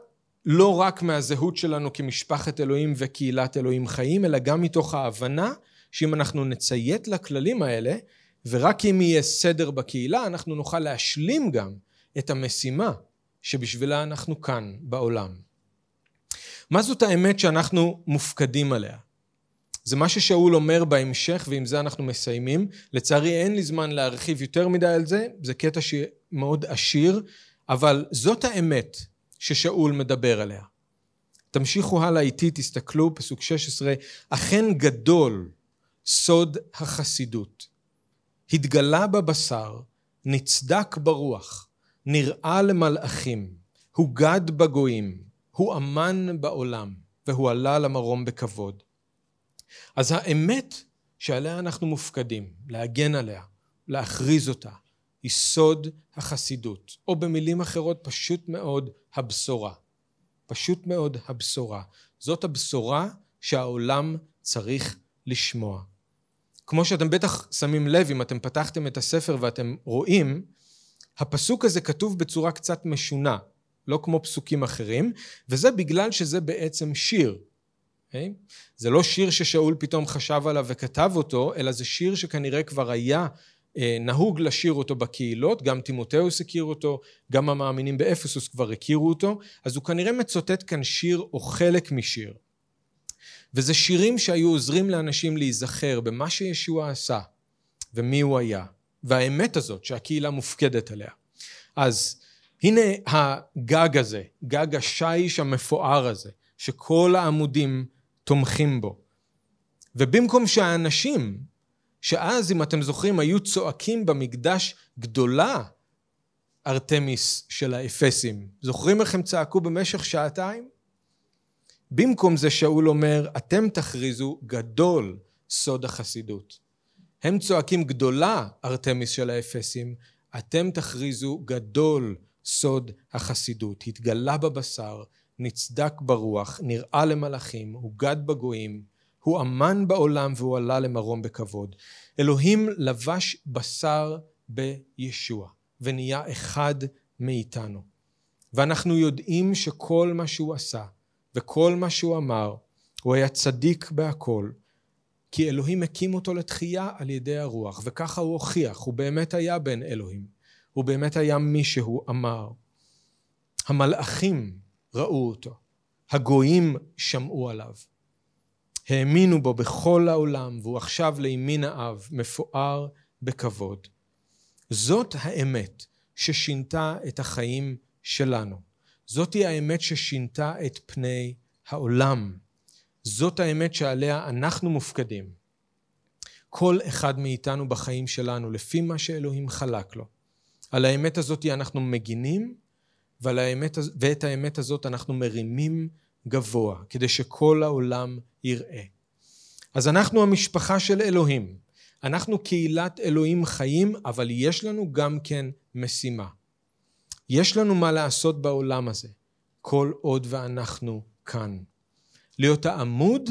לא רק מהזהות שלנו כמשפחת אלוהים וקהילת אלוהים חיים, אלא גם מתוך ההבנה שאם אנחנו נציית לכללים האלה, ורק אם יהיה סדר בקהילה, אנחנו נוכל להשלים גם את המשימה שבשבילה אנחנו כאן בעולם. מה זאת האמת שאנחנו מופקדים עליה? זה מה ששאול אומר בהמשך, ועם זה אנחנו מסיימים. לצערי אין לי זמן להרחיב יותר מדי על זה, זה קטע שמאוד עשיר, אבל זאת האמת ששאול מדבר עליה. תמשיכו הלאה איתי, תסתכלו, פסוק 16, אכן גדול סוד החסידות. התגלה בבשר, נצדק ברוח, נראה למלאכים, הוגד בגויים, הוא אמן בעולם, והוא עלה למרום בכבוד. אז האמת שעליה אנחנו מופקדים, להגן עליה, להכריז אותה, היא סוד החסידות, או במילים אחרות פשוט מאוד הבשורה. פשוט מאוד הבשורה. זאת הבשורה שהעולם צריך לשמוע. כמו שאתם בטח שמים לב, אם אתם פתחתם את הספר ואתם רואים, הפסוק הזה כתוב בצורה קצת משונה, לא כמו פסוקים אחרים, וזה בגלל שזה בעצם שיר. Okay? אוקיי? זה לא שיר ששאול פתאום חשב עליו וכתב אותו, אלא זה שיר שכנראה כבר היה אה, נהוג לשיר אותו בקהילות, גם תימותאוס הכיר אותו, גם המאמינים באפסוס כבר הכירו אותו, אז הוא כנראה מצוטט כאן שיר או חלק משיר. וזה שירים שהיו עוזרים לאנשים להיזכר במה שישוע עשה ומי הוא היה, והאמת הזאת שהקהילה מופקדת עליה. אז הנה הגג הזה, גג השיש המפואר הזה, שכל העמודים תומכים בו. ובמקום שהאנשים שאז, אם אתם זוכרים, היו צועקים במקדש גדולה ארתמיס של האפסים. זוכרים איך הם צעקו במשך שעתיים? במקום זה שאול אומר, אתם תכריזו גדול סוד החסידות. הם צועקים גדולה ארתמיס של האפסים, אתם תכריזו גדול סוד החסידות. התגלה בבשר, נצדק ברוח, נראה למלאכים, הוגד בגויים, הוא אמן בעולם והוא עלה למרום בכבוד. אלוהים לבש בשר בישוע ונהיה אחד מאיתנו. ואנחנו יודעים שכל מה שהוא עשה וכל מה שהוא אמר, הוא היה צדיק בהכל, כי אלוהים הקים אותו לתחייה על ידי הרוח, וככה הוא הוכיח, הוא באמת היה בן אלוהים, הוא באמת היה מי שהוא אמר. המלאכים ראו אותו, הגויים שמעו עליו. האמינו בו בכל העולם, והוא עכשיו לימין האב, מפואר בכבוד. זאת האמת ששינתה את החיים שלנו. זאתי האמת ששינתה את פני העולם. זאת האמת שעליה אנחנו מופקדים. כל אחד מאיתנו בחיים שלנו, לפי מה שאלוהים חלק לו. על האמת הזאת אנחנו מגינים, האמת, ואת האמת הזאת אנחנו מרימים גבוה, כדי שכל העולם יראה. אז אנחנו המשפחה של אלוהים. אנחנו קהילת אלוהים חיים, אבל יש לנו גם כן משימה. יש לנו מה לעשות בעולם הזה, כל עוד ואנחנו כאן. להיות העמוד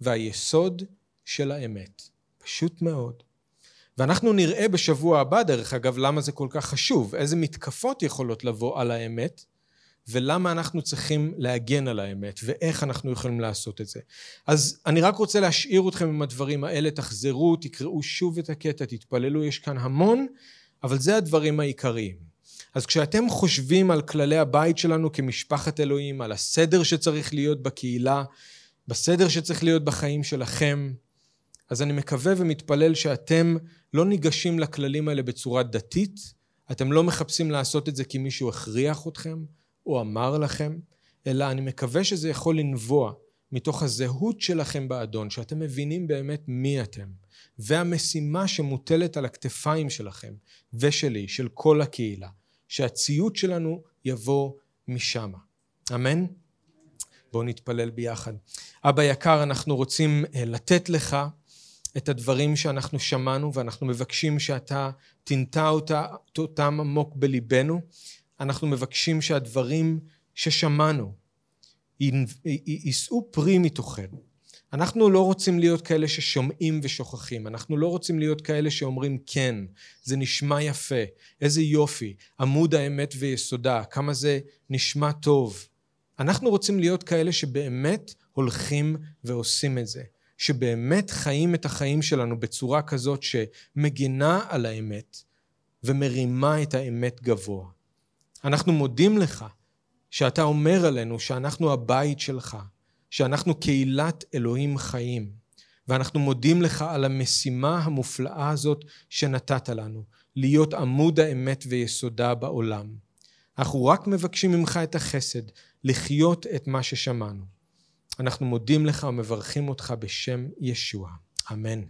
והיסוד של האמת. פשוט מאוד. ואנחנו נראה בשבוע הבא, דרך אגב, למה זה כל כך חשוב, איזה מתקפות יכולות לבוא על האמת, ולמה אנחנו צריכים להגן על האמת, ואיך אנחנו יכולים לעשות את זה. אז אני רק רוצה להשאיר אתכם עם הדברים האלה, תחזרו, תקראו שוב את הקטע, תתפללו, יש כאן המון, אבל זה הדברים העיקריים. אז כשאתם חושבים על כללי הבית שלנו כמשפחת אלוהים, על הסדר שצריך להיות בקהילה, בסדר שצריך להיות בחיים שלכם, אז אני מקווה ומתפלל שאתם לא ניגשים לכללים האלה בצורה דתית, אתם לא מחפשים לעשות את זה כי מישהו הכריח אתכם או אמר לכם, אלא אני מקווה שזה יכול לנבוע מתוך הזהות שלכם באדון, שאתם מבינים באמת מי אתם, והמשימה שמוטלת על הכתפיים שלכם ושלי, של כל הקהילה, שהציות שלנו יבוא משם. אמן? בואו נתפלל ביחד. אבא יקר, אנחנו רוצים אה, לתת לך את הדברים שאנחנו שמענו, ואנחנו מבקשים שאתה תנטע אותה, אותם עמוק בליבנו. אנחנו מבקשים שהדברים ששמענו יישאו פרי מתוכנו. אנחנו לא רוצים להיות כאלה ששומעים ושוכחים, אנחנו לא רוצים להיות כאלה שאומרים כן, זה נשמע יפה, איזה יופי, עמוד האמת ויסודה, כמה זה נשמע טוב. אנחנו רוצים להיות כאלה שבאמת הולכים ועושים את זה. שבאמת חיים את החיים שלנו בצורה כזאת שמגינה על האמת ומרימה את האמת גבוה. אנחנו מודים לך שאתה אומר עלינו שאנחנו הבית שלך, שאנחנו קהילת אלוהים חיים, ואנחנו מודים לך על המשימה המופלאה הזאת שנתת לנו, להיות עמוד האמת ויסודה בעולם. אנחנו רק מבקשים ממך את החסד, לחיות את מה ששמענו. אנחנו מודים לך ומברכים אותך בשם ישוע. אמן.